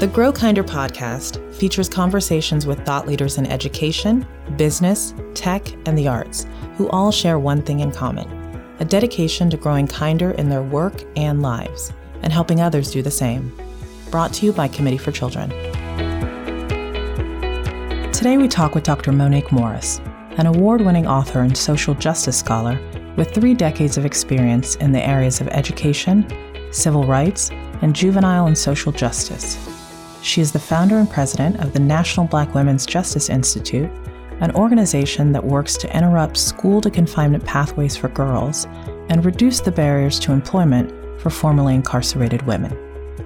The Grow Kinder podcast features conversations with thought leaders in education, business, tech, and the arts who all share one thing in common a dedication to growing kinder in their work and lives and helping others do the same. Brought to you by Committee for Children. Today we talk with Dr. Monique Morris, an award winning author and social justice scholar with three decades of experience in the areas of education, civil rights, and juvenile and social justice. She is the founder and president of the National Black Women's Justice Institute an organization that works to interrupt school to confinement pathways for girls and reduce the barriers to employment for formerly incarcerated women.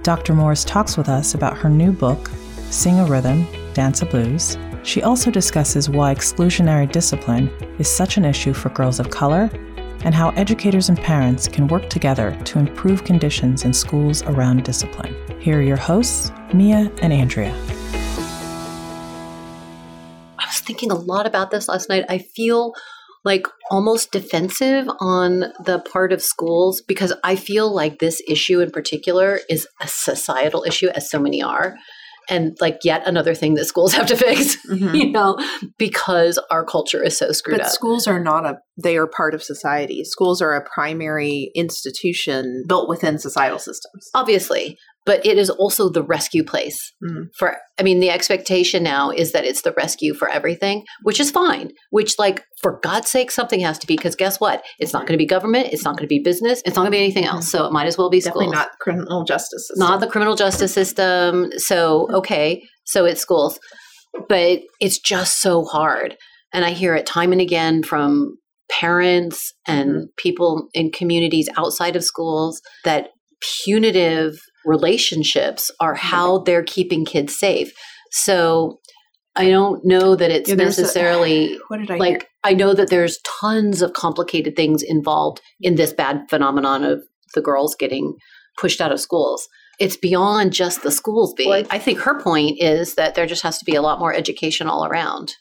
Dr. Morris talks with us about her new book, Sing a Rhythm, Dance a Blues. She also discusses why exclusionary discipline is such an issue for girls of color and how educators and parents can work together to improve conditions in schools around discipline. Here are your hosts, Mia and Andrea I was thinking a lot about this last night. I feel like almost defensive on the part of schools because I feel like this issue in particular is a societal issue, as so many are. And like yet another thing that schools have to fix, mm-hmm. you know, because our culture is so screwed but up. Schools are not a, they are part of society. Schools are a primary institution built within societal systems. Obviously but it is also the rescue place mm. for i mean the expectation now is that it's the rescue for everything which is fine which like for god's sake something has to be because guess what it's not going to be government it's not going to be business it's not going to be anything else so it might as well be Definitely schools not criminal justice system. not the criminal justice system so okay so it's schools but it's just so hard and i hear it time and again from parents and mm-hmm. people in communities outside of schools that punitive relationships are how they're keeping kids safe. So I don't know that it's yeah, necessarily a, what did I like hear? I know that there's tons of complicated things involved in this bad phenomenon of the girls getting pushed out of schools. It's beyond just the schools being. Well, I think her point is that there just has to be a lot more education all around,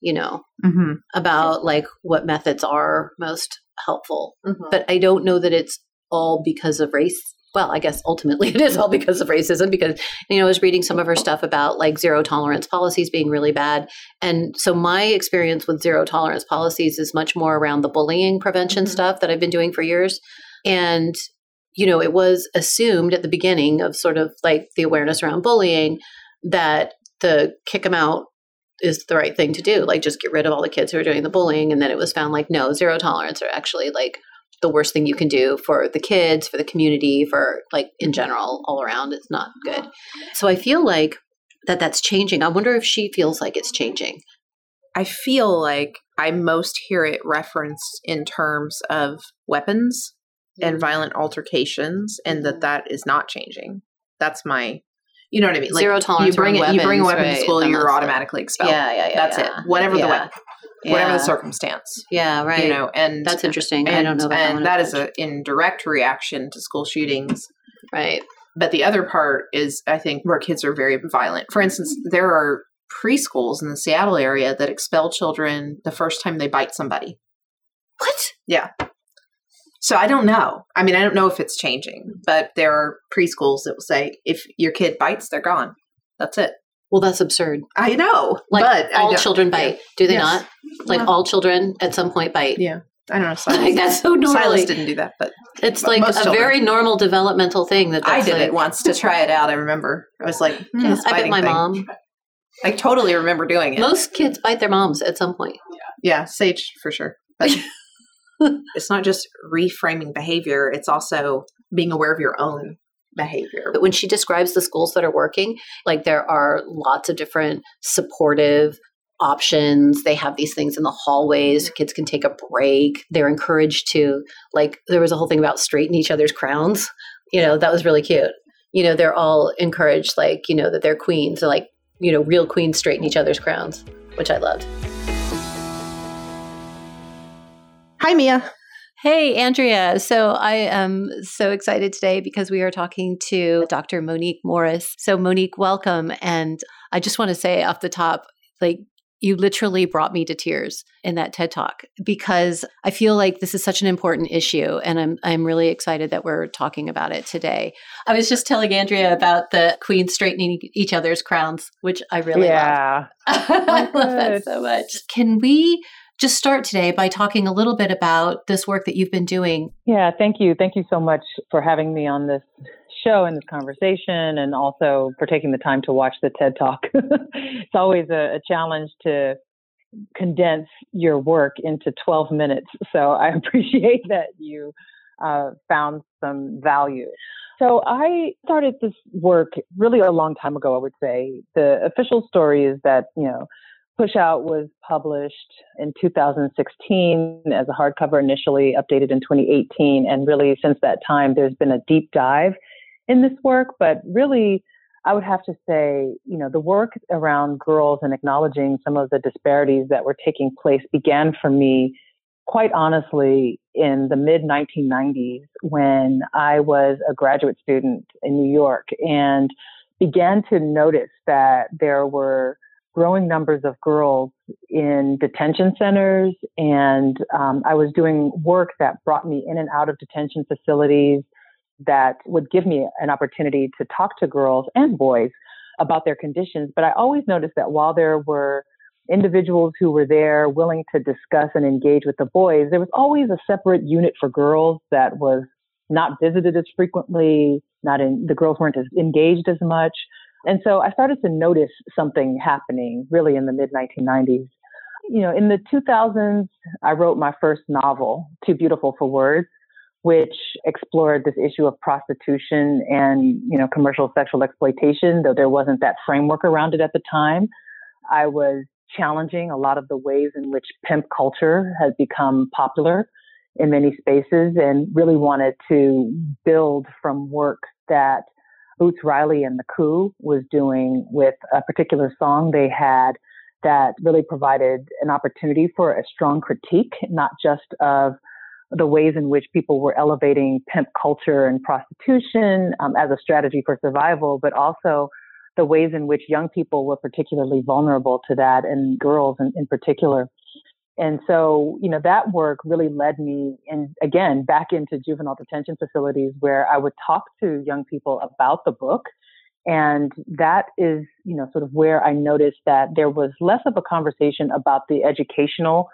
you know, mm-hmm. about like what methods are most helpful. Mm-hmm. But I don't know that it's all because of race well, I guess ultimately it is all because of racism. Because you know, I was reading some of her stuff about like zero tolerance policies being really bad, and so my experience with zero tolerance policies is much more around the bullying prevention mm-hmm. stuff that I've been doing for years, and you know, it was assumed at the beginning of sort of like the awareness around bullying that the kick them out is the right thing to do, like just get rid of all the kids who are doing the bullying, and then it was found like no, zero tolerance are actually like the worst thing you can do for the kids, for the community, for like in general, all around. It's not good. So I feel like that that's changing. I wonder if she feels like it's changing. I feel like I most hear it referenced in terms of weapons and mm-hmm. violent altercations, and that mm-hmm. that is not changing. That's my, you know what I mean? Like, Zero tolerance. You bring it, weapons, you bring a weapon right, to school, you're automatically expelled. Yeah, yeah, yeah. That's yeah. it. Whatever yeah. the weapon whatever the circumstance. Yeah, right. You know, and that's interesting. And, I don't know that. And that is a in direct reaction to school shootings. Right. But the other part is, I think, where kids are very violent. For instance, there are preschools in the Seattle area that expel children the first time they bite somebody. What? Yeah. So I don't know. I mean, I don't know if it's changing, but there are preschools that will say if your kid bites, they're gone. That's it. Well, that's absurd. I know. Like but all children bite. Yeah. Do they yes. not? Like yeah. all children at some point bite. Yeah. I don't know. Silas, like that's so normal. Silas didn't do that, but it's like a children. very normal developmental thing. That I did like, it once to try it out. I remember. I was like, hmm, yeah, I bit my thing. mom. I totally remember doing it. Most kids bite their moms at some point. Yeah, yeah Sage for sure. But it's not just reframing behavior; it's also being aware of your own behavior. But when she describes the schools that are working, like there are lots of different supportive options. They have these things in the hallways. Kids can take a break. They're encouraged to, like, there was a whole thing about straighten each other's crowns. You know, that was really cute. You know, they're all encouraged, like, you know, that they're queens. They're like, you know, real queens straighten each other's crowns, which I loved. Hi, Mia. Hey, Andrea. So I am so excited today because we are talking to Dr. Monique Morris. So, Monique, welcome. And I just want to say off the top, like, you literally brought me to tears in that TED Talk because I feel like this is such an important issue and I'm I'm really excited that we're talking about it today. I was just telling Andrea about the queens straightening each other's crowns, which I really yeah. love. I love that so much. Can we just start today by talking a little bit about this work that you've been doing? Yeah, thank you. Thank you so much for having me on this show and this conversation, and also for taking the time to watch the TED Talk. it's always a, a, challenge to condense your work into 12 minutes. So I appreciate that you uh, found some value. So I started this work really a long time ago, I would say. The official story is that, you know, Push Out was published in 2016 as a hardcover initially, updated in 2018. And really, since that time, there's been a deep dive in this work, but really, I would have to say, you know, the work around girls and acknowledging some of the disparities that were taking place began for me, quite honestly, in the mid 1990s when I was a graduate student in New York and began to notice that there were growing numbers of girls in detention centers. And um, I was doing work that brought me in and out of detention facilities that would give me an opportunity to talk to girls and boys about their conditions. But I always noticed that while there were individuals who were there willing to discuss and engage with the boys, there was always a separate unit for girls that was not visited as frequently, not in, the girls weren't as engaged as much. And so I started to notice something happening really in the mid 1990s. You know, in the 2000s, I wrote my first novel, Too Beautiful for Words which explored this issue of prostitution and, you know, commercial sexual exploitation, though there wasn't that framework around it at the time. I was challenging a lot of the ways in which pimp culture has become popular in many spaces and really wanted to build from work that Boots Riley and the Coup was doing with a particular song they had that really provided an opportunity for a strong critique, not just of the ways in which people were elevating pimp culture and prostitution um, as a strategy for survival, but also the ways in which young people were particularly vulnerable to that and girls in, in particular. And so, you know, that work really led me in again back into juvenile detention facilities where I would talk to young people about the book. And that is, you know, sort of where I noticed that there was less of a conversation about the educational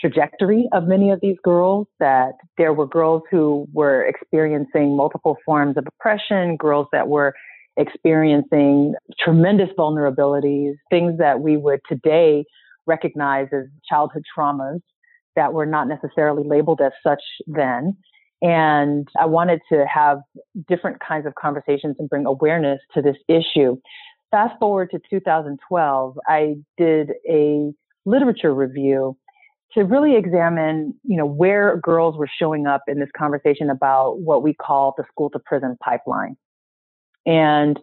trajectory of many of these girls, that there were girls who were experiencing multiple forms of oppression, girls that were experiencing tremendous vulnerabilities, things that we would today recognize as childhood traumas that were not necessarily labeled as such then. And I wanted to have different kinds of conversations and bring awareness to this issue. Fast forward to 2012, I did a literature review to really examine, you know, where girls were showing up in this conversation about what we call the school to prison pipeline. And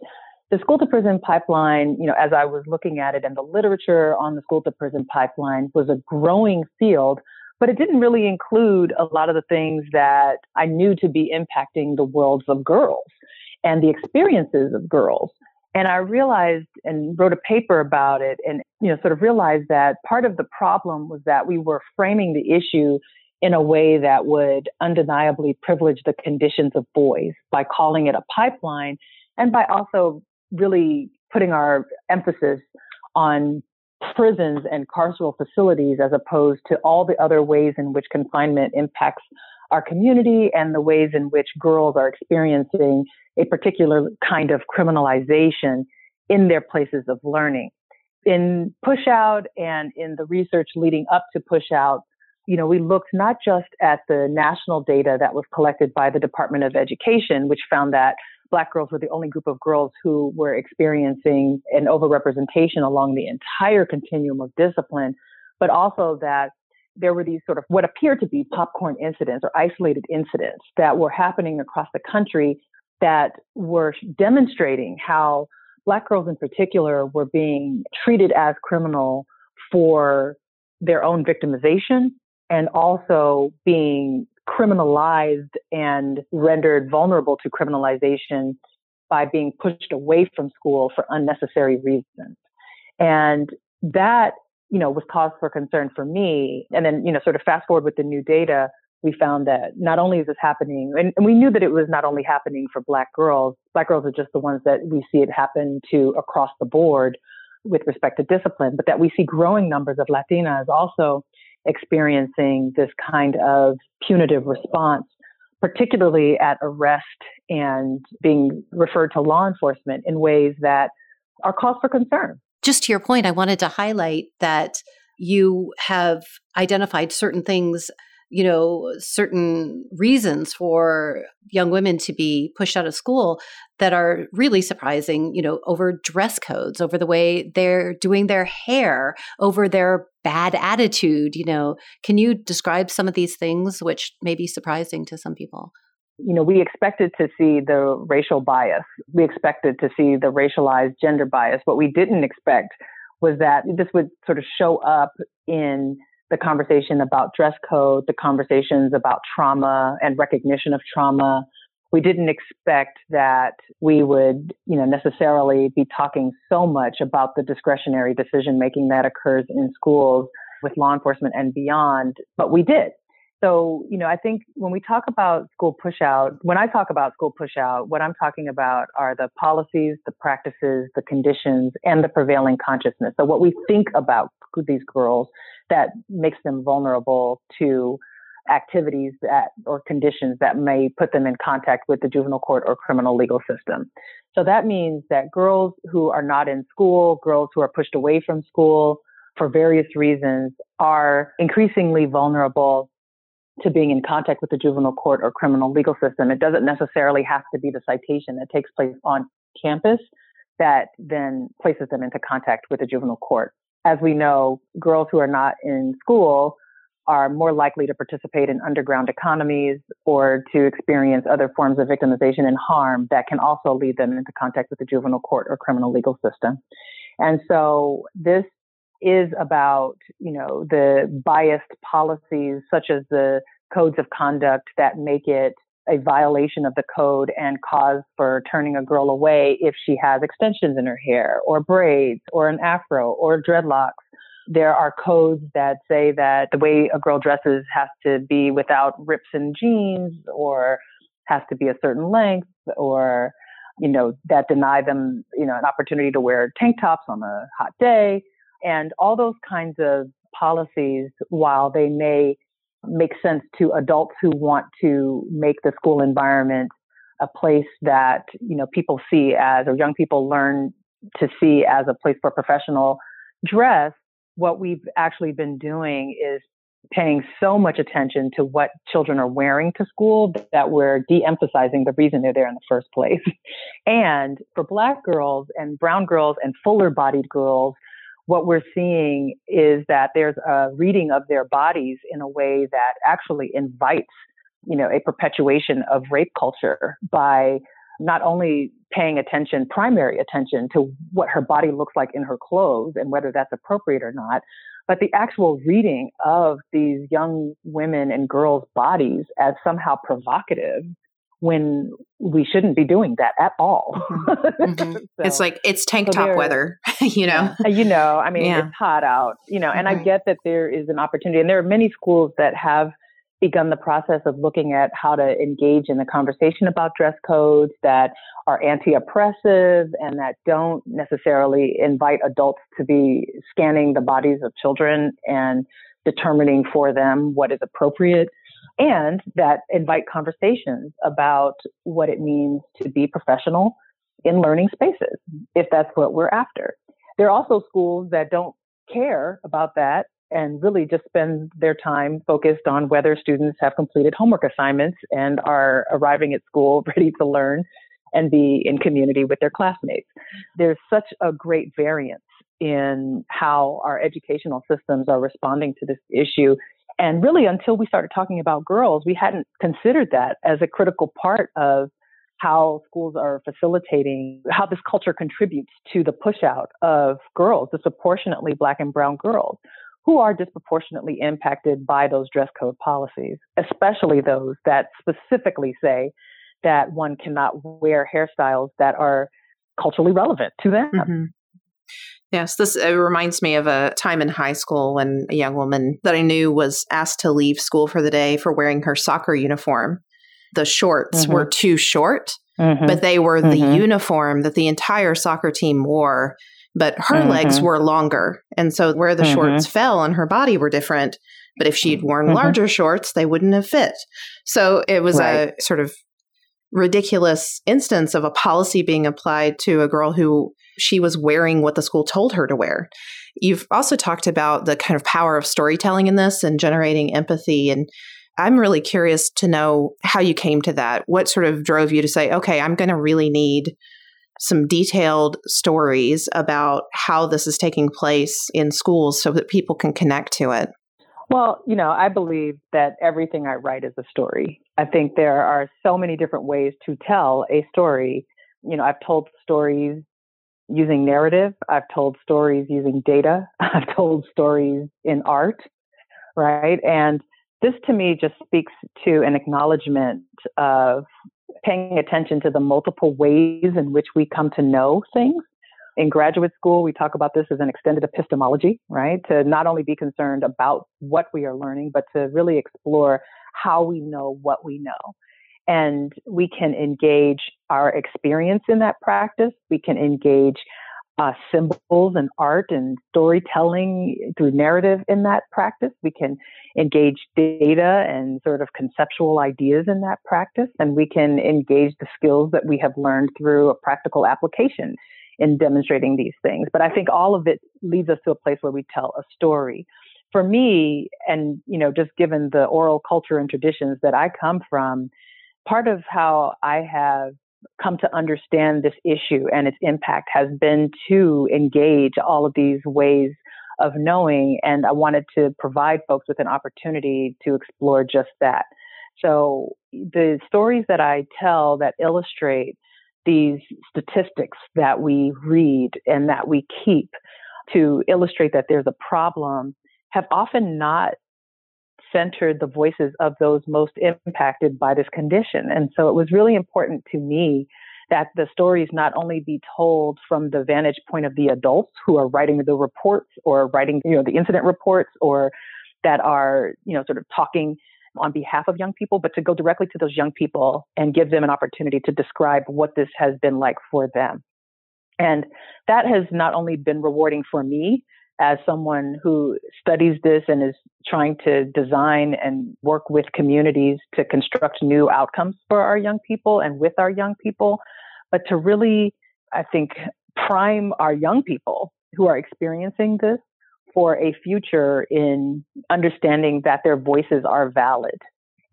the school to prison pipeline, you know, as I was looking at it and the literature on the school to prison pipeline was a growing field, but it didn't really include a lot of the things that I knew to be impacting the worlds of girls and the experiences of girls. And I realized and wrote a paper about it and, you know, sort of realized that part of the problem was that we were framing the issue in a way that would undeniably privilege the conditions of boys by calling it a pipeline and by also really putting our emphasis on prisons and carceral facilities as opposed to all the other ways in which confinement impacts our community and the ways in which girls are experiencing a particular kind of criminalization in their places of learning. In push out and in the research leading up to push out, you know, we looked not just at the national data that was collected by the Department of Education, which found that Black girls were the only group of girls who were experiencing an overrepresentation along the entire continuum of discipline, but also that there were these sort of what appeared to be popcorn incidents or isolated incidents that were happening across the country that were demonstrating how Black girls in particular were being treated as criminal for their own victimization and also being criminalized and rendered vulnerable to criminalization by being pushed away from school for unnecessary reasons. And that you know, was cause for concern for me. And then, you know, sort of fast forward with the new data, we found that not only is this happening, and, and we knew that it was not only happening for black girls, black girls are just the ones that we see it happen to across the board with respect to discipline, but that we see growing numbers of Latinas also experiencing this kind of punitive response, particularly at arrest and being referred to law enforcement in ways that are cause for concern. Just to your point, I wanted to highlight that you have identified certain things you know, certain reasons for young women to be pushed out of school that are really surprising, you know, over dress codes, over the way they're doing their hair, over their bad attitude, you know. Can you describe some of these things which may be surprising to some people? You know, we expected to see the racial bias. We expected to see the racialized gender bias. What we didn't expect was that this would sort of show up in the conversation about dress code, the conversations about trauma and recognition of trauma. We didn't expect that we would, you know, necessarily be talking so much about the discretionary decision making that occurs in schools with law enforcement and beyond, but we did. So, you know, I think when we talk about school pushout, when I talk about school pushout, what I'm talking about are the policies, the practices, the conditions, and the prevailing consciousness. So what we think about these girls that makes them vulnerable to activities that or conditions that may put them in contact with the juvenile court or criminal legal system. So that means that girls who are not in school, girls who are pushed away from school for various reasons are increasingly vulnerable to being in contact with the juvenile court or criminal legal system. It doesn't necessarily have to be the citation that takes place on campus that then places them into contact with the juvenile court as we know, girls who are not in school are more likely to participate in underground economies or to experience other forms of victimization and harm that can also lead them into contact with the juvenile court or criminal legal system. And so this is about, you know, the biased policies such as the codes of conduct that make it a violation of the code and cause for turning a girl away if she has extensions in her hair or braids or an afro or dreadlocks. There are codes that say that the way a girl dresses has to be without rips in jeans or has to be a certain length or, you know, that deny them, you know, an opportunity to wear tank tops on a hot day. And all those kinds of policies, while they may make sense to adults who want to make the school environment a place that you know people see as or young people learn to see as a place for professional dress what we've actually been doing is paying so much attention to what children are wearing to school that we're de-emphasizing the reason they're there in the first place. And for black girls and brown girls and fuller bodied girls what we're seeing is that there's a reading of their bodies in a way that actually invites, you know, a perpetuation of rape culture by not only paying attention, primary attention to what her body looks like in her clothes and whether that's appropriate or not, but the actual reading of these young women and girls' bodies as somehow provocative when we shouldn't be doing that at all. Mm-hmm. mm-hmm. so, it's like it's tank so top weather, you know. Yeah, you know, I mean, yeah. it's hot out, you know, and mm-hmm. I get that there is an opportunity, and there are many schools that have begun the process of looking at how to engage in the conversation about dress codes that are anti-oppressive and that don't necessarily invite adults to be scanning the bodies of children and determining for them what is appropriate and that invite conversations about what it means to be professional in learning spaces, if that's what we're after. There are also schools that don't care about that and really just spend their time focused on whether students have completed homework assignments and are arriving at school ready to learn and be in community with their classmates. There's such a great variance in how our educational systems are responding to this issue and really, until we started talking about girls, we hadn't considered that as a critical part of how schools are facilitating, how this culture contributes to the push out of girls, disproportionately black and brown girls, who are disproportionately impacted by those dress code policies, especially those that specifically say that one cannot wear hairstyles that are culturally relevant to them. Mm-hmm. Yes, this reminds me of a time in high school when a young woman that I knew was asked to leave school for the day for wearing her soccer uniform. The shorts mm-hmm. were too short, mm-hmm. but they were the mm-hmm. uniform that the entire soccer team wore. But her legs mm-hmm. were longer. And so where the shorts mm-hmm. fell on her body were different. But if she'd worn mm-hmm. larger shorts, they wouldn't have fit. So it was right. a sort of ridiculous instance of a policy being applied to a girl who she was wearing what the school told her to wear. You've also talked about the kind of power of storytelling in this and generating empathy. And I'm really curious to know how you came to that. What sort of drove you to say, okay, I'm going to really need some detailed stories about how this is taking place in schools so that people can connect to it? Well, you know, I believe that everything I write is a story. I think there are so many different ways to tell a story. You know, I've told stories using narrative, I've told stories using data, I've told stories in art, right? And this to me just speaks to an acknowledgement of paying attention to the multiple ways in which we come to know things in graduate school, we talk about this as an extended epistemology, right? To not only be concerned about what we are learning, but to really explore how we know what we know. And we can engage our experience in that practice. We can engage uh, symbols and art and storytelling through narrative in that practice. We can engage data and sort of conceptual ideas in that practice. And we can engage the skills that we have learned through a practical application in demonstrating these things. But I think all of it leads us to a place where we tell a story. For me, and you know, just given the oral culture and traditions that I come from, part of how I have come to understand this issue and its impact has been to engage all of these ways of knowing. And I wanted to provide folks with an opportunity to explore just that. So the stories that I tell that illustrate these statistics that we read and that we keep to illustrate that there's a problem have often not centered the voices of those most impacted by this condition. And so it was really important to me that the stories not only be told from the vantage point of the adults who are writing the reports or writing, you know, the incident reports or that are, you know, sort of talking on behalf of young people, but to go directly to those young people and give them an opportunity to describe what this has been like for them. And that has not only been rewarding for me as someone who studies this and is trying to design and work with communities to construct new outcomes for our young people and with our young people, but to really, I think, prime our young people who are experiencing this for a future in understanding that their voices are valid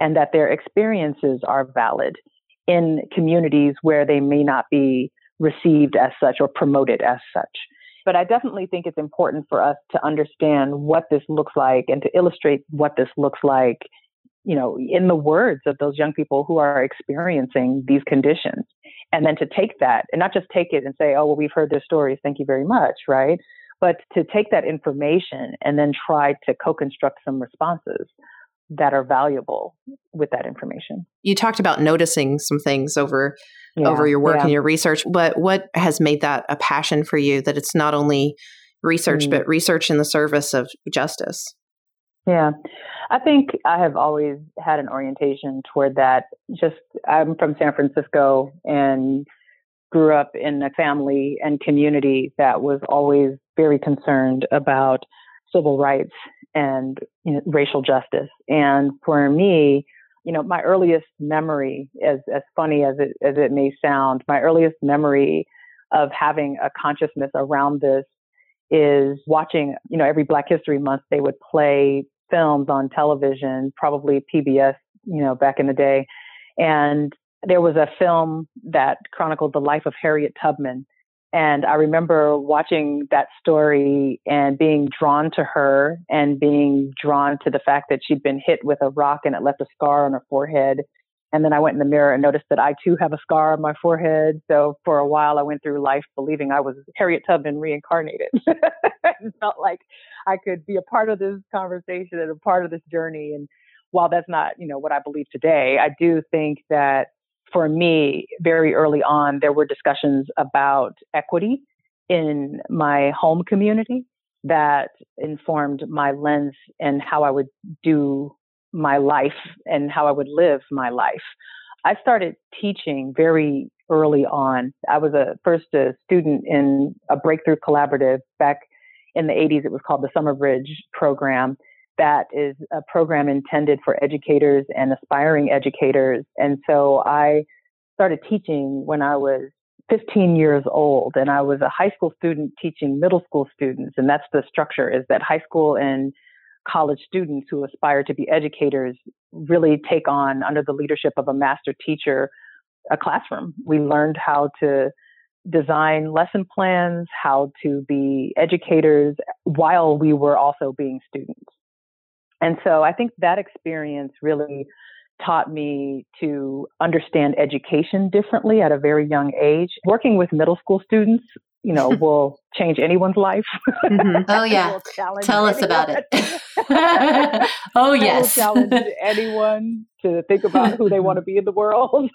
and that their experiences are valid in communities where they may not be received as such or promoted as such. But I definitely think it's important for us to understand what this looks like and to illustrate what this looks like, you know, in the words of those young people who are experiencing these conditions. And then to take that and not just take it and say, oh, well, we've heard their stories. Thank you very much. Right but to take that information and then try to co-construct some responses that are valuable with that information. You talked about noticing some things over yeah, over your work yeah. and your research, but what has made that a passion for you that it's not only research mm. but research in the service of justice? Yeah. I think I have always had an orientation toward that. Just I'm from San Francisco and grew up in a family and community that was always very concerned about civil rights and you know, racial justice. And for me, you know, my earliest memory, as as funny as it as it may sound, my earliest memory of having a consciousness around this is watching. You know, every Black History Month they would play films on television, probably PBS. You know, back in the day, and there was a film that chronicled the life of Harriet Tubman, and I remember watching that story and being drawn to her and being drawn to the fact that she'd been hit with a rock and it left a scar on her forehead. And then I went in the mirror and noticed that I too have a scar on my forehead. So for a while, I went through life believing I was Harriet Tubman reincarnated. it felt like I could be a part of this conversation and a part of this journey. And while that's not, you know, what I believe today, I do think that for me, very early on, there were discussions about equity in my home community that informed my lens and how I would do my life and how I would live my life. I started teaching very early on. I was a first a student in a breakthrough collaborative back in the 80s. It was called the Summer Bridge program. That is a program intended for educators and aspiring educators. And so I started teaching when I was 15 years old and I was a high school student teaching middle school students. And that's the structure is that high school and college students who aspire to be educators really take on under the leadership of a master teacher a classroom. We learned how to design lesson plans, how to be educators while we were also being students. And so I think that experience really taught me to understand education differently at a very young age. Working with middle school students, you know, will change anyone's life. Mm-hmm. Oh yeah. Tell us about it. oh yes. challenge anyone to think about who they want to be in the world.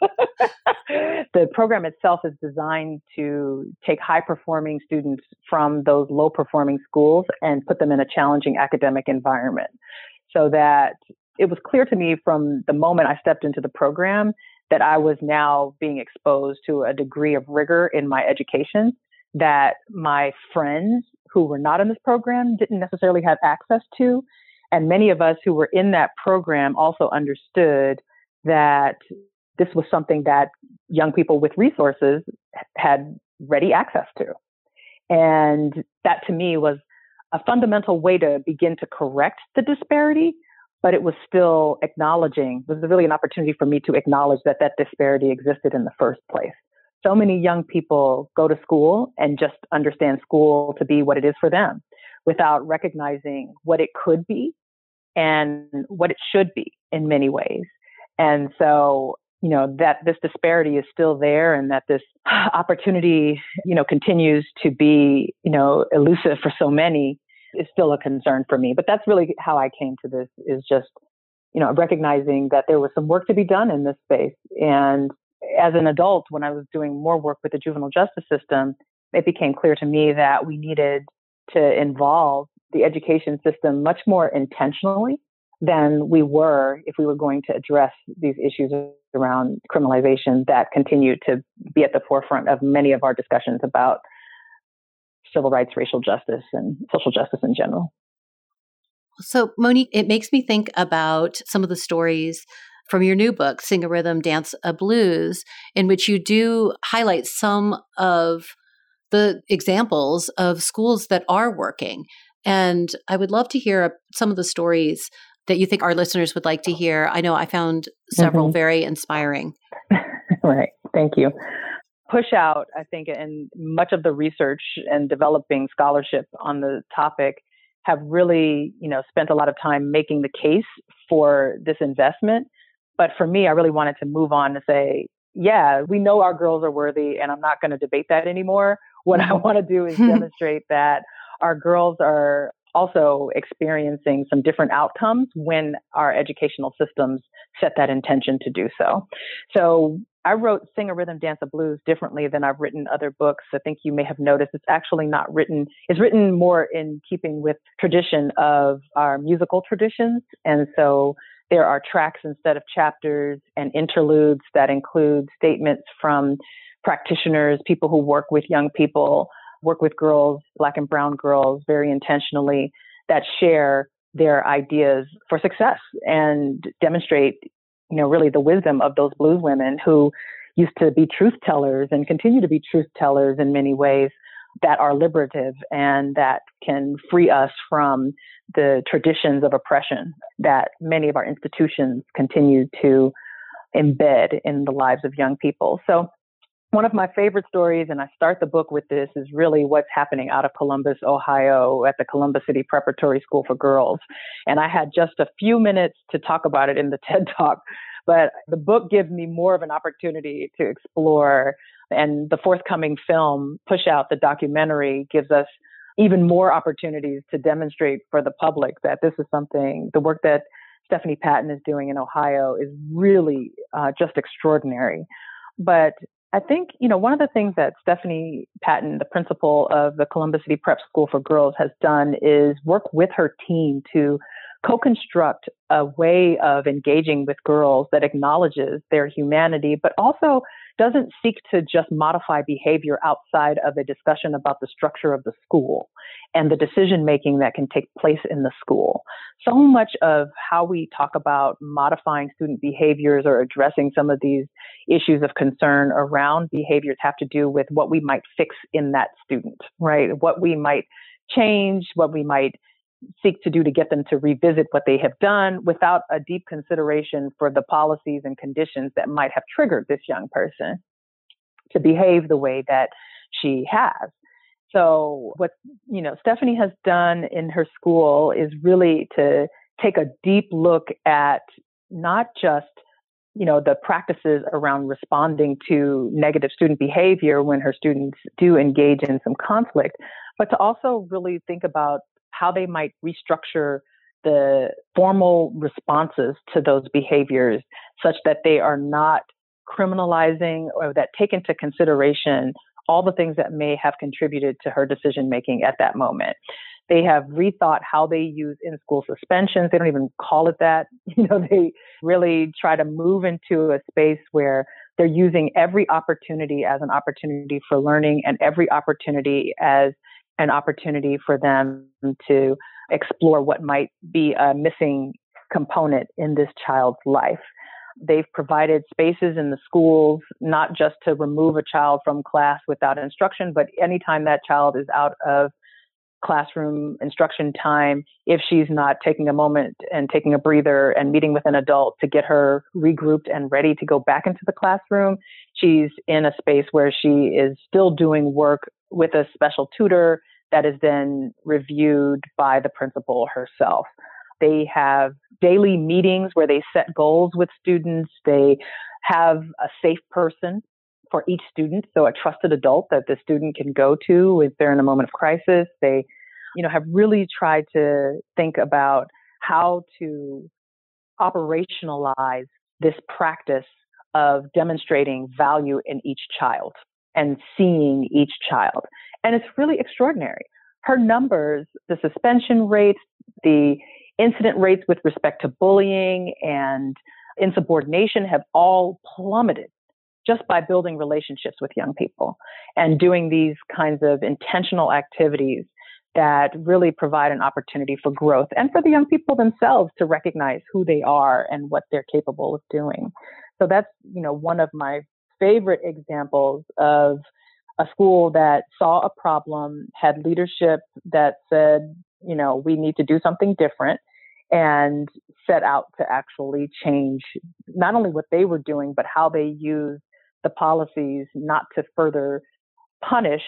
the program itself is designed to take high performing students from those low performing schools and put them in a challenging academic environment so that it was clear to me from the moment I stepped into the program that I was now being exposed to a degree of rigor in my education that my friends who were not in this program didn't necessarily have access to. And many of us who were in that program also understood that this was something that young people with resources had ready access to. And that to me was a fundamental way to begin to correct the disparity but it was still acknowledging, was really an opportunity for me to acknowledge that that disparity existed in the first place. So many young people go to school and just understand school to be what it is for them without recognizing what it could be and what it should be in many ways. And so, you know, that this disparity is still there and that this opportunity, you know, continues to be, you know, elusive for so many is still a concern for me. But that's really how I came to this is just, you know, recognizing that there was some work to be done in this space. And as an adult, when I was doing more work with the juvenile justice system, it became clear to me that we needed to involve the education system much more intentionally than we were if we were going to address these issues around criminalization that continue to be at the forefront of many of our discussions about civil rights, racial justice, and social justice in general. So, Monique, it makes me think about some of the stories from your new book, Sing a Rhythm, Dance a Blues, in which you do highlight some of the examples of schools that are working. And I would love to hear some of the stories that you think our listeners would like to hear. I know I found several mm-hmm. very inspiring. right. Thank you push out, I think, and much of the research and developing scholarship on the topic have really, you know, spent a lot of time making the case for this investment. But for me, I really wanted to move on to say, yeah, we know our girls are worthy, and I'm not going to debate that anymore. What I want to do is demonstrate that our girls are also experiencing some different outcomes when our educational systems set that intention to do so. So I wrote Sing a Rhythm, Dance a Blues differently than I've written other books. I think you may have noticed it's actually not written, it's written more in keeping with tradition of our musical traditions. And so there are tracks instead of chapters and interludes that include statements from practitioners, people who work with young people, work with girls, black and brown girls very intentionally that share their ideas for success and demonstrate you know, really the wisdom of those blues women who used to be truth tellers and continue to be truth tellers in many ways that are liberative and that can free us from the traditions of oppression that many of our institutions continue to embed in the lives of young people. So one of my favorite stories, and I start the book with this, is really what's happening out of Columbus, Ohio, at the Columbus City Preparatory School for Girls. And I had just a few minutes to talk about it in the TED Talk, but the book gives me more of an opportunity to explore. And the forthcoming film, Push Out, the documentary, gives us even more opportunities to demonstrate for the public that this is something, the work that Stephanie Patton is doing in Ohio is really uh, just extraordinary. But I think, you know, one of the things that Stephanie Patton, the principal of the Columbus City Prep School for Girls, has done is work with her team to co-construct a way of engaging with girls that acknowledges their humanity, but also doesn't seek to just modify behavior outside of a discussion about the structure of the school and the decision making that can take place in the school. So much of how we talk about modifying student behaviors or addressing some of these issues of concern around behaviors have to do with what we might fix in that student, right? What we might change, what we might seek to do to get them to revisit what they have done without a deep consideration for the policies and conditions that might have triggered this young person to behave the way that she has. So what, you know, Stephanie has done in her school is really to take a deep look at not just, you know, the practices around responding to negative student behavior when her students do engage in some conflict, but to also really think about how they might restructure the formal responses to those behaviors such that they are not criminalizing or that take into consideration all the things that may have contributed to her decision making at that moment. They have rethought how they use in school suspensions. They don't even call it that. You know, they really try to move into a space where they're using every opportunity as an opportunity for learning and every opportunity as an opportunity for them to explore what might be a missing component in this child's life. They've provided spaces in the schools, not just to remove a child from class without instruction, but anytime that child is out of classroom instruction time, if she's not taking a moment and taking a breather and meeting with an adult to get her regrouped and ready to go back into the classroom, she's in a space where she is still doing work with a special tutor that is then reviewed by the principal herself. They have daily meetings where they set goals with students. They have a safe person for each student, so a trusted adult that the student can go to if they're in a moment of crisis. They, you know, have really tried to think about how to operationalize this practice of demonstrating value in each child and seeing each child. And it's really extraordinary. Her numbers, the suspension rates, the incident rates with respect to bullying and insubordination have all plummeted just by building relationships with young people and doing these kinds of intentional activities that really provide an opportunity for growth and for the young people themselves to recognize who they are and what they're capable of doing. So that's, you know, one of my favorite examples of a school that saw a problem, had leadership that said, you know, we need to do something different and set out to actually change not only what they were doing, but how they use the policies not to further punish,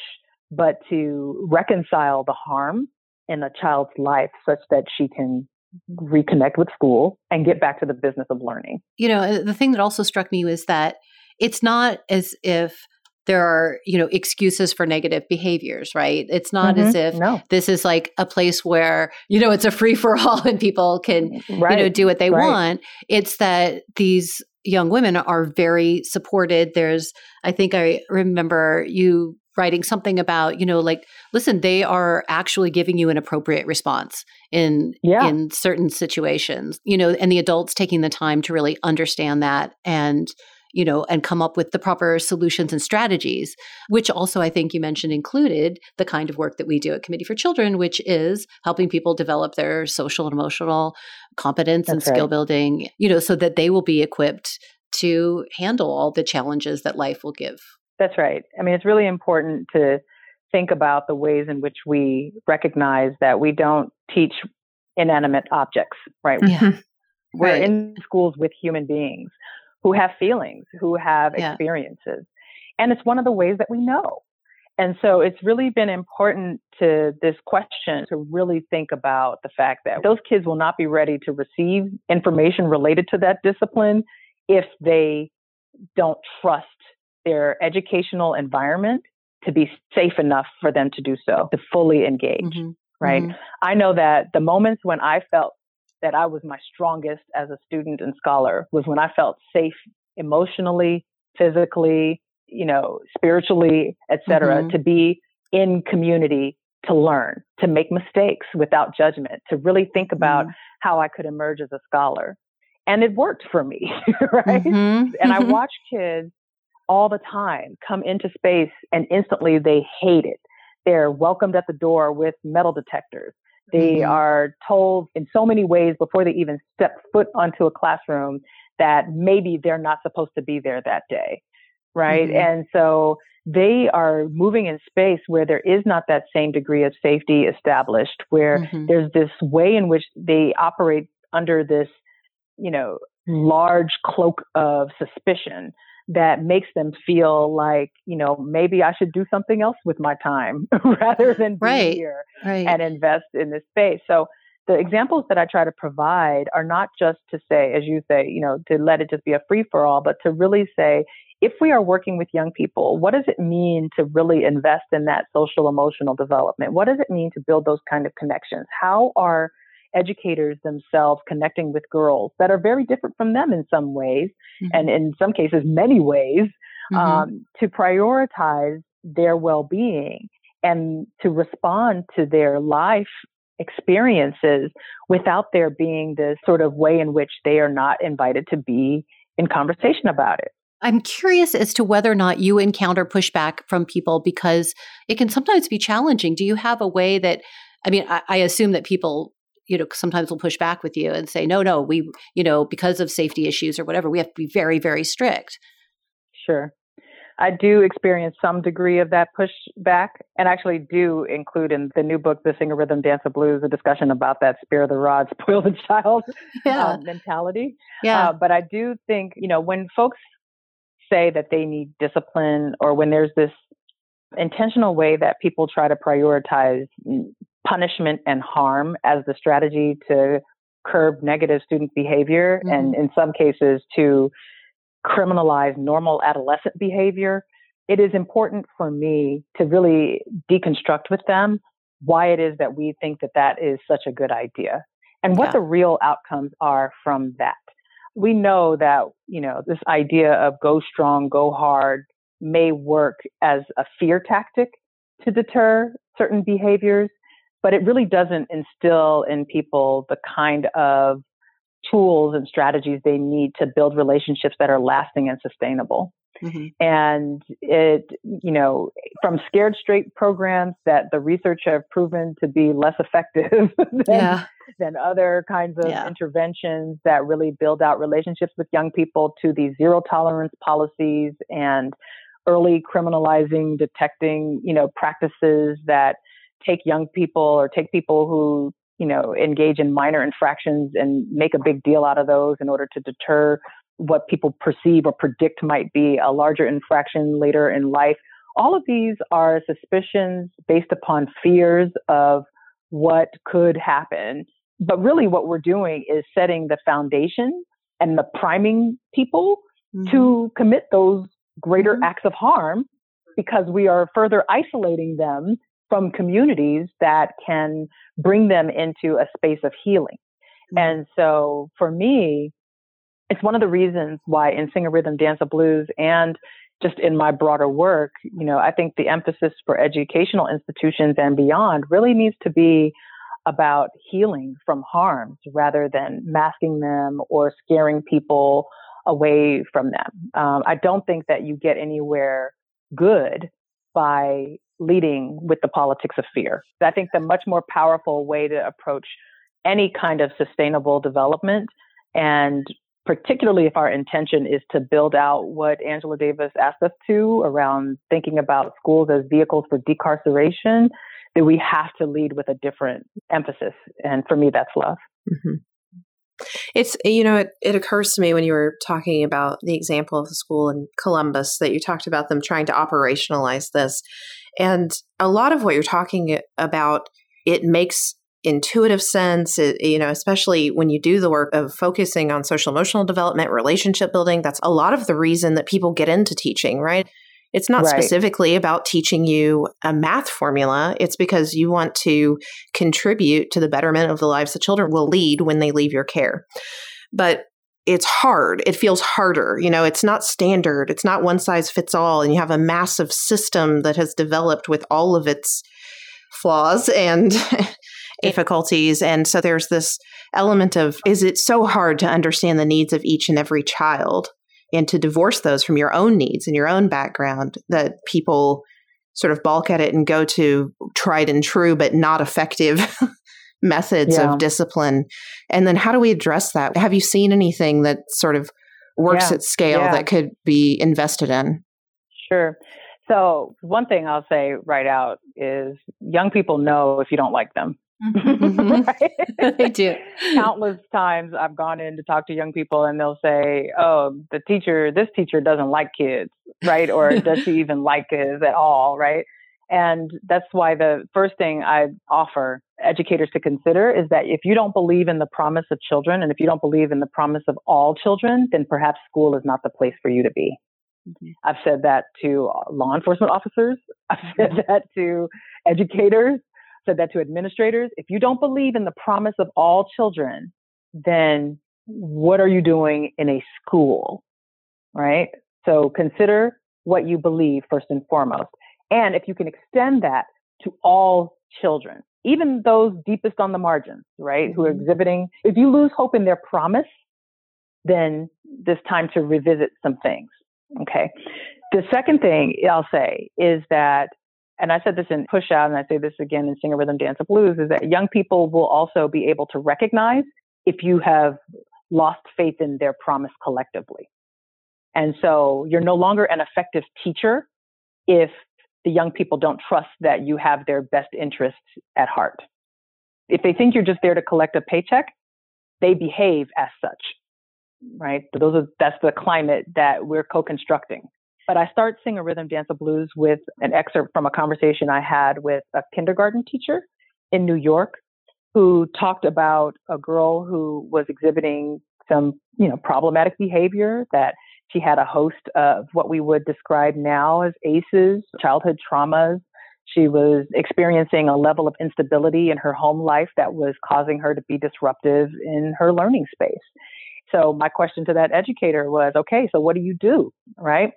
but to reconcile the harm in a child's life such that she can reconnect with school and get back to the business of learning. You know, the thing that also struck me was that it's not as if there are you know excuses for negative behaviors right it's not mm-hmm. as if no. this is like a place where you know it's a free for all and people can right. you know do what they right. want it's that these young women are very supported there's i think i remember you writing something about you know like listen they are actually giving you an appropriate response in yeah. in certain situations you know and the adults taking the time to really understand that and you know, and come up with the proper solutions and strategies, which also I think you mentioned included the kind of work that we do at Committee for Children, which is helping people develop their social and emotional competence That's and skill right. building, you know, so that they will be equipped to handle all the challenges that life will give. That's right. I mean, it's really important to think about the ways in which we recognize that we don't teach inanimate objects, right? Yeah. We're right. in schools with human beings who have feelings, who have yeah. experiences. And it's one of the ways that we know. And so it's really been important to this question to really think about the fact that those kids will not be ready to receive information related to that discipline if they don't trust their educational environment to be safe enough for them to do so, to fully engage. Mm-hmm. Right. Mm-hmm. I know that the moments when I felt that I was my strongest as a student and scholar was when I felt safe emotionally, physically, you know, spiritually, etc., mm-hmm. to be in community to learn, to make mistakes without judgment, to really think about mm-hmm. how I could emerge as a scholar. And it worked for me, right? Mm-hmm. And I watch kids all the time come into space and instantly they hate it. They're welcomed at the door with metal detectors. They mm-hmm. are told in so many ways before they even step foot onto a classroom that maybe they're not supposed to be there that day. Right. Mm-hmm. And so they are moving in space where there is not that same degree of safety established, where mm-hmm. there's this way in which they operate under this, you know, large cloak of suspicion that makes them feel like, you know, maybe I should do something else with my time rather than be right, here right. and invest in this space. So the examples that I try to provide are not just to say, as you say, you know, to let it just be a free for all, but to really say, if we are working with young people, what does it mean to really invest in that social emotional development? What does it mean to build those kind of connections? How are educators themselves connecting with girls that are very different from them in some ways, mm-hmm. and in some cases, many ways, mm-hmm. um, to prioritize their well being and to respond to their life experiences without there being this sort of way in which they are not invited to be in conversation about it. I'm curious as to whether or not you encounter pushback from people because it can sometimes be challenging. Do you have a way that, I mean, I, I assume that people you know sometimes will push back with you and say no no we you know because of safety issues or whatever we have to be very very strict. Sure. I do experience some degree of that pushback and actually do include in the new book the Sing a Rhythm Dance a Blues a discussion about that spare the rod spoil the child yeah. uh, mentality. Yeah. Uh, but i do think you know when folks say that they need discipline or when there's this intentional way that people try to prioritize punishment and harm as the strategy to curb negative student behavior mm-hmm. and in some cases to criminalize normal adolescent behavior, it is important for me to really deconstruct with them why it is that we think that that is such a good idea and what yeah. the real outcomes are from that. We know that, you know, this idea of go strong, go hard may work as a fear tactic to deter certain behaviors but it really doesn't instill in people the kind of tools and strategies they need to build relationships that are lasting and sustainable. Mm-hmm. And it, you know, from scared straight programs that the research have proven to be less effective than, yeah. than other kinds of yeah. interventions that really build out relationships with young people to these zero tolerance policies and early criminalizing, detecting, you know, practices that take young people or take people who you know engage in minor infractions and make a big deal out of those in order to deter what people perceive or predict might be a larger infraction later in life all of these are suspicions based upon fears of what could happen but really what we're doing is setting the foundation and the priming people mm-hmm. to commit those greater mm-hmm. acts of harm because we are further isolating them from communities that can bring them into a space of healing. Mm-hmm. And so for me, it's one of the reasons why in Sing a Rhythm Dance a Blues and just in my broader work, you know, I think the emphasis for educational institutions and beyond really needs to be about healing from harms rather than masking them or scaring people away from them. Um, I don't think that you get anywhere good by leading with the politics of fear. I think the much more powerful way to approach any kind of sustainable development and particularly if our intention is to build out what Angela Davis asked us to around thinking about schools as vehicles for decarceration, that we have to lead with a different emphasis. And for me, that's love. Mm-hmm. It's, you know, it, it occurs to me when you were talking about the example of the school in Columbus that you talked about them trying to operationalize this. And a lot of what you're talking about, it makes intuitive sense it, you know especially when you do the work of focusing on social emotional development relationship building that's a lot of the reason that people get into teaching right it's not right. specifically about teaching you a math formula. It's because you want to contribute to the betterment of the lives the children will lead when they leave your care. But it's hard. It feels harder. You know, it's not standard. It's not one size fits all. And you have a massive system that has developed with all of its flaws and difficulties. And so there's this element of is it so hard to understand the needs of each and every child and to divorce those from your own needs and your own background that people sort of balk at it and go to tried and true but not effective methods yeah. of discipline. And then how do we address that? Have you seen anything that sort of works yeah. at scale yeah. that could be invested in? Sure. So, one thing I'll say right out is young people know if you don't like them. Mm-hmm. they do. Countless times I've gone in to talk to young people and they'll say, Oh, the teacher, this teacher doesn't like kids, right? Or does she even like kids at all, right? And that's why the first thing I offer educators to consider is that if you don't believe in the promise of children and if you don't believe in the promise of all children, then perhaps school is not the place for you to be. Mm-hmm. I've said that to law enforcement officers. I've said that to educators, said that to administrators. If you don't believe in the promise of all children, then what are you doing in a school? Right? So consider what you believe first and foremost. And if you can extend that to all children, even those deepest on the margins, right, who are mm-hmm. exhibiting, if you lose hope in their promise, then it's time to revisit some things. Okay. The second thing I'll say is that, and I said this in Pushout, and I say this again in Sing a Rhythm, Dance a Blues, is that young people will also be able to recognize if you have lost faith in their promise collectively. And so you're no longer an effective teacher if the young people don't trust that you have their best interests at heart. If they think you're just there to collect a paycheck, they behave as such, right? So those are, that's the climate that we're co-constructing. But I start Sing a Rhythm, Dance a Blues with an excerpt from a conversation I had with a kindergarten teacher in New York who talked about a girl who was exhibiting some, you know, problematic behavior that she had a host of what we would describe now as ACEs, childhood traumas. She was experiencing a level of instability in her home life that was causing her to be disruptive in her learning space. So my question to that educator was, okay, so what do you do? Right.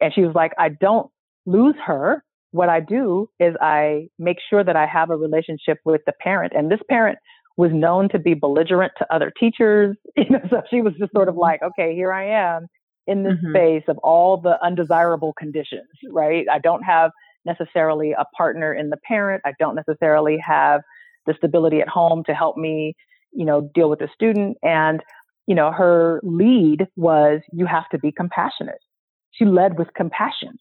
And she was like, I don't lose her. What I do is I make sure that I have a relationship with the parent. And this parent was known to be belligerent to other teachers. You know, so she was just sort of mm-hmm. like, okay, here I am in this mm-hmm. space of all the undesirable conditions, right? I don't have necessarily a partner in the parent. I don't necessarily have the stability at home to help me, you know, deal with the student. And, you know, her lead was you have to be compassionate. She led with compassion.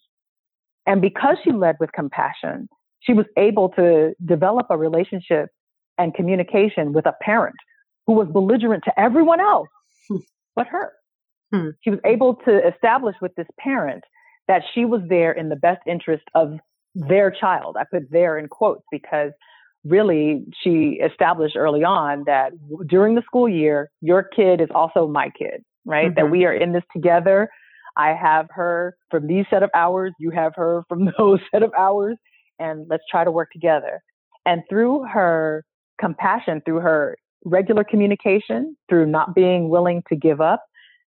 And because she led with compassion, she was able to develop a relationship and communication with a parent who was belligerent to everyone else but her. Hmm. She was able to establish with this parent that she was there in the best interest of their child. I put there in quotes because really she established early on that during the school year, your kid is also my kid, right? Mm-hmm. That we are in this together. I have her from these set of hours, you have her from those set of hours, and let's try to work together. And through her compassion, through her regular communication, through not being willing to give up,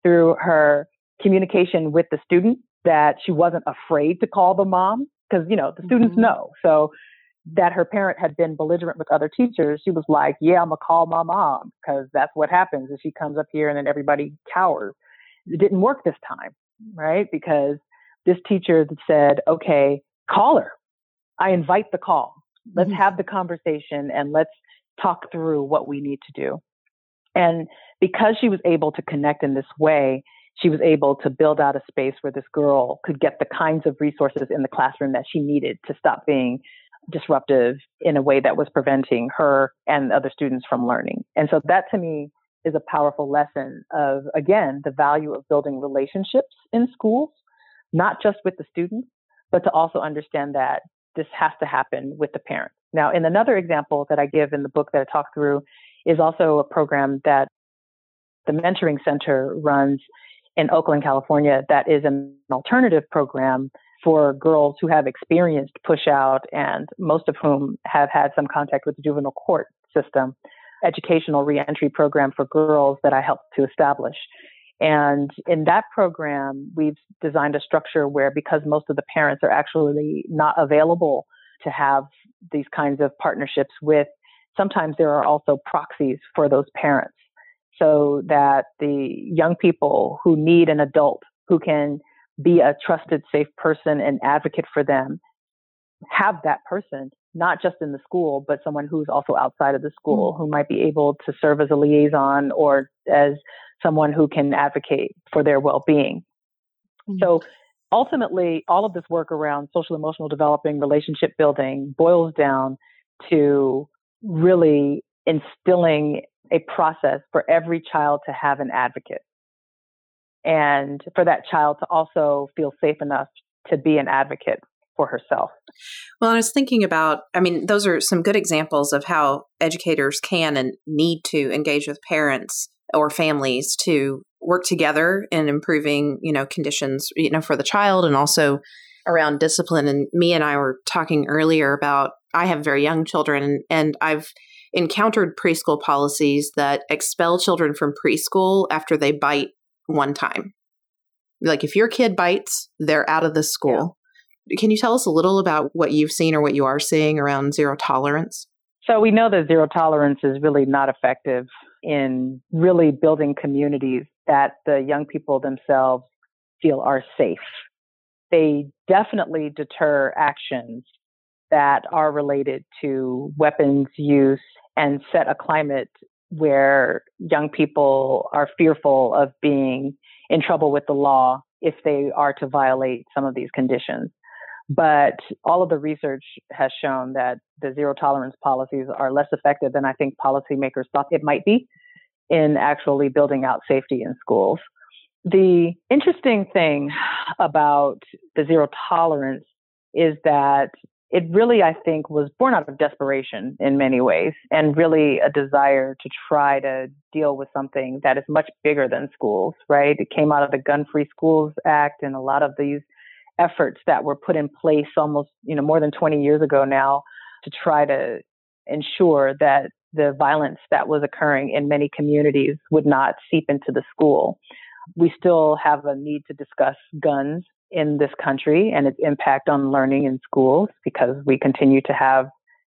through her communication with the student that she wasn't afraid to call the mom because you know the students mm-hmm. know. So that her parent had been belligerent with other teachers she was like yeah i'm gonna call my mom because that's what happens if she comes up here and then everybody cowers. It didn't work this time right? Because this teacher said okay call her. I invite the call. Let's mm-hmm. have the conversation and let's talk through what we need to do and because she was able to connect in this way, she was able to build out a space where this girl could get the kinds of resources in the classroom that she needed to stop being disruptive in a way that was preventing her and other students from learning. And so that to me is a powerful lesson of, again, the value of building relationships in schools, not just with the students, but to also understand that this has to happen with the parents. Now, in another example that I give in the book that I talk through is also a program that the Mentoring Center runs in Oakland, California, that is an alternative program for girls who have experienced push out and most of whom have had some contact with the juvenile court system, educational reentry program for girls that I helped to establish. And in that program, we've designed a structure where because most of the parents are actually not available to have these kinds of partnerships with, sometimes there are also proxies for those parents so that the young people who need an adult who can be a trusted, safe person and advocate for them have that person, not just in the school, but someone who's also outside of the school mm-hmm. who might be able to serve as a liaison or as someone who can advocate for their well being. Mm-hmm. So ultimately, all of this work around social emotional developing, relationship building boils down to really instilling a process for every child to have an advocate and for that child to also feel safe enough to be an advocate for herself. Well, I was thinking about, I mean, those are some good examples of how educators can and need to engage with parents or families to work together in improving, you know, conditions, you know, for the child and also around discipline. And me and I were talking earlier about I have very young children and I've encountered preschool policies that expel children from preschool after they bite one time. Like if your kid bites, they're out of the school. Yeah. Can you tell us a little about what you've seen or what you are seeing around zero tolerance? So we know that zero tolerance is really not effective in really building communities that the young people themselves feel are safe. They definitely deter actions that are related to weapons use and set a climate where young people are fearful of being in trouble with the law if they are to violate some of these conditions. But all of the research has shown that the zero tolerance policies are less effective than I think policymakers thought it might be in actually building out safety in schools. The interesting thing about the zero tolerance is that it really, I think, was born out of desperation in many ways and really a desire to try to deal with something that is much bigger than schools, right? It came out of the Gun Free Schools Act and a lot of these efforts that were put in place almost, you know, more than 20 years ago now to try to ensure that the violence that was occurring in many communities would not seep into the school. We still have a need to discuss guns in this country and its impact on learning in schools because we continue to have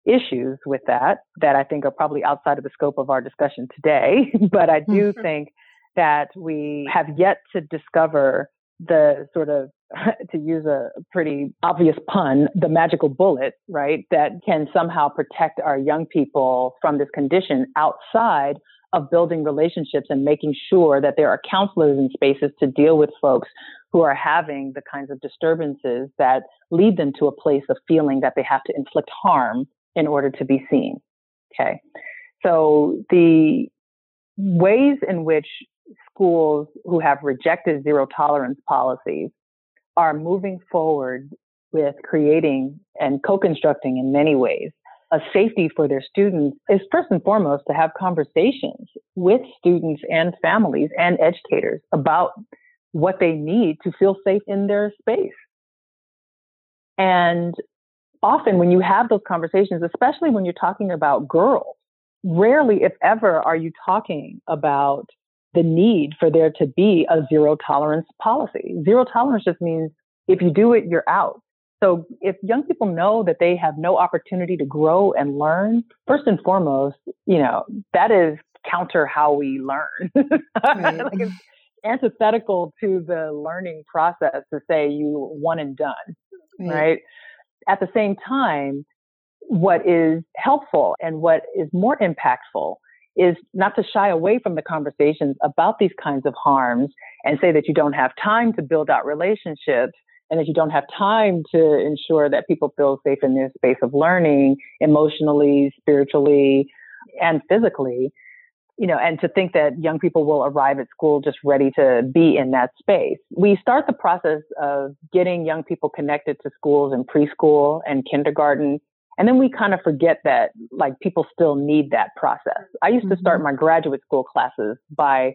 issues with that that I think are probably outside of the scope of our discussion today. but I do mm-hmm. think that we have yet to discover the sort of, to use a pretty obvious pun, the magical bullet, right, that can somehow protect our young people from this condition outside of building relationships and making sure that there are counselors in spaces to deal with folks who are having the kinds of disturbances that lead them to a place of feeling that they have to inflict harm in order to be seen. Okay. So the ways in which schools who have rejected zero tolerance policies are moving forward with creating and co-constructing in many ways a safety for their students is first and foremost to have conversations with students and families and educators about what they need to feel safe in their space. And often when you have those conversations, especially when you're talking about girls, rarely, if ever, are you talking about the need for there to be a zero tolerance policy. Zero tolerance just means if you do it, you're out. So if young people know that they have no opportunity to grow and learn, first and foremost, you know, that is counter how we learn. Right. like it's antithetical to the learning process to say you one and done, right. right? At the same time, what is helpful and what is more impactful is not to shy away from the conversations about these kinds of harms and say that you don't have time to build out relationships and that you don't have time to ensure that people feel safe in their space of learning emotionally, spiritually, and physically. You know, and to think that young people will arrive at school just ready to be in that space. We start the process of getting young people connected to schools in preschool and kindergarten. And then we kind of forget that like people still need that process. I used mm-hmm. to start mm-hmm. my graduate school classes by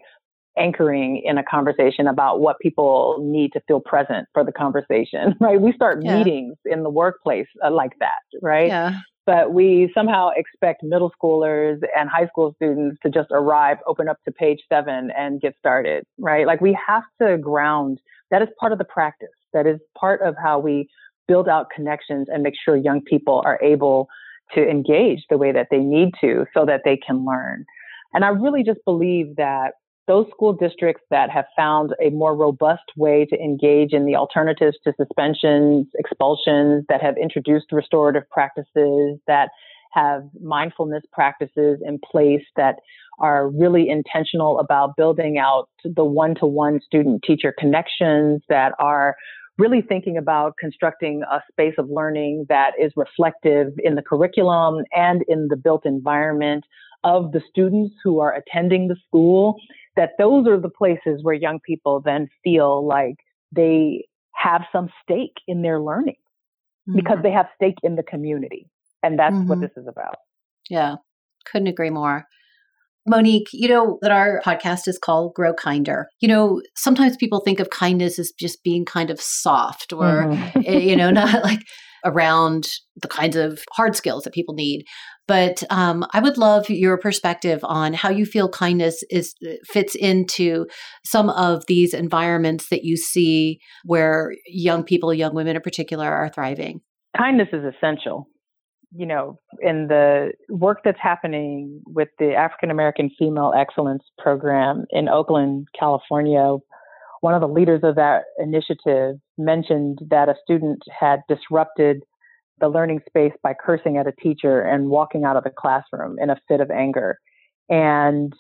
anchoring in a conversation about what people need to feel present for the conversation, right? We start yeah. meetings in the workplace uh, like that, right? Yeah. But we somehow expect middle schoolers and high school students to just arrive, open up to page seven and get started, right? Like we have to ground. That is part of the practice. That is part of how we build out connections and make sure young people are able to engage the way that they need to so that they can learn. And I really just believe that those school districts that have found a more robust way to engage in the alternatives to suspensions, expulsions, that have introduced restorative practices, that have mindfulness practices in place that are really intentional about building out the one to one student teacher connections, that are really thinking about constructing a space of learning that is reflective in the curriculum and in the built environment of the students who are attending the school, that those are the places where young people then feel like they have some stake in their learning mm-hmm. because they have stake in the community. And that's mm-hmm. what this is about. Yeah, couldn't agree more. Monique, you know that our podcast is called Grow Kinder. You know, sometimes people think of kindness as just being kind of soft or, mm-hmm. Eh, you know, not like around the kinds of hard skills that people need. But um, I would love your perspective on how you feel kindness is fits into some of these environments that you see where young people, young women in particular, are thriving. Kindness is essential you know, in the work that's happening with the African American Female Excellence Program in Oakland, California, one of the leaders of that initiative mentioned that a student had disrupted the learning space by cursing at a teacher and walking out of the classroom in a fit of anger. And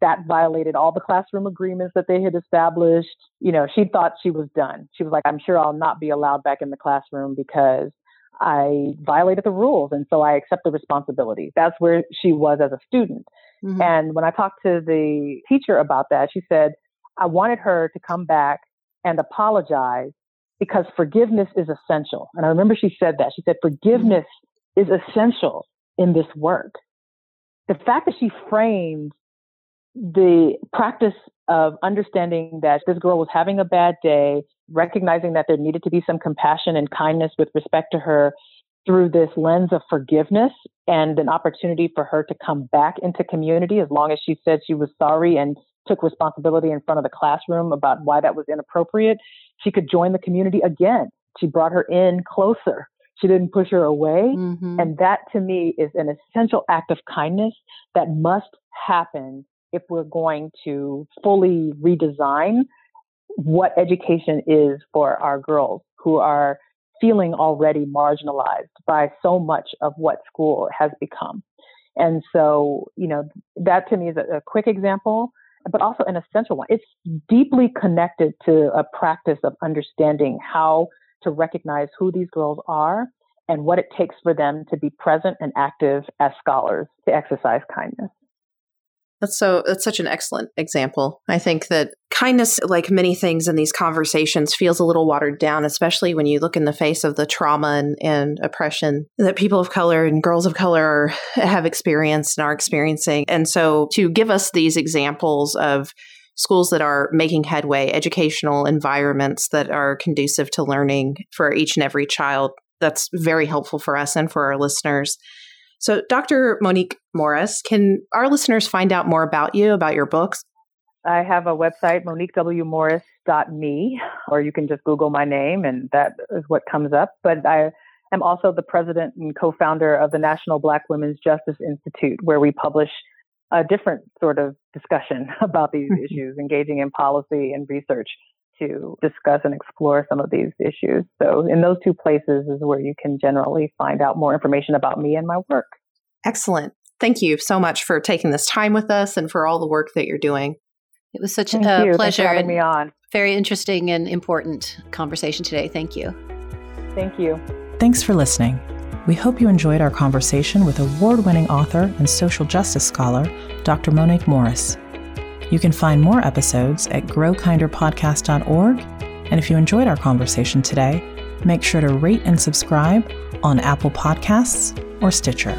that violated all the classroom agreements that they had established. You know, she thought she was done. She was like, I'm sure I'll not be allowed back in the classroom because I violated the rules. And so I accept the responsibility. That's where she was as a student. Mm-hmm. And when I talked to the teacher about that, she said, I wanted her to come back and apologize because forgiveness is essential. And I remember she said that. She said, forgiveness is essential in this work. The fact that she framed the practice of understanding that this girl was having a bad day, recognizing that there needed to be some compassion and kindness with respect to her through this lens of forgiveness and an opportunity for her to come back into community as long as she said she was sorry and took responsibility in front of the classroom about why that was inappropriate. She could join the community again. She brought her in closer. She didn't push her away. Mm-hmm. And that to me is an essential act of kindness that must happen if we're going to fully redesign what education is for our girls who are feeling already marginalized by so much of what school has become. And so, you know, that to me is a, a quick example, but also an essential one. It's deeply connected to a practice of understanding how to recognize who these girls are and what it takes for them to be present and active as scholars to exercise kindness. That's so that's such an excellent example. I think that kindness like many things in these conversations feels a little watered down especially when you look in the face of the trauma and, and oppression that people of color and girls of color have experienced and are experiencing. And so to give us these examples of schools that are making headway, educational environments that are conducive to learning for each and every child, that's very helpful for us and for our listeners. So, Dr. Monique Morris, can our listeners find out more about you, about your books? I have a website, moniquewmorris.me, or you can just Google my name and that is what comes up. But I am also the president and co founder of the National Black Women's Justice Institute, where we publish a different sort of discussion about these mm-hmm. issues, engaging in policy and research to discuss and explore some of these issues. So, in those two places is where you can generally find out more information about me and my work. Excellent. Thank you so much for taking this time with us and for all the work that you're doing. It was such Thank a you. pleasure and me on. very interesting and important conversation today. Thank you. Thank you. Thanks for listening. We hope you enjoyed our conversation with award winning author and social justice scholar, Dr. Monique Morris. You can find more episodes at growkinderpodcast.org. And if you enjoyed our conversation today, make sure to rate and subscribe on Apple Podcasts or Stitcher.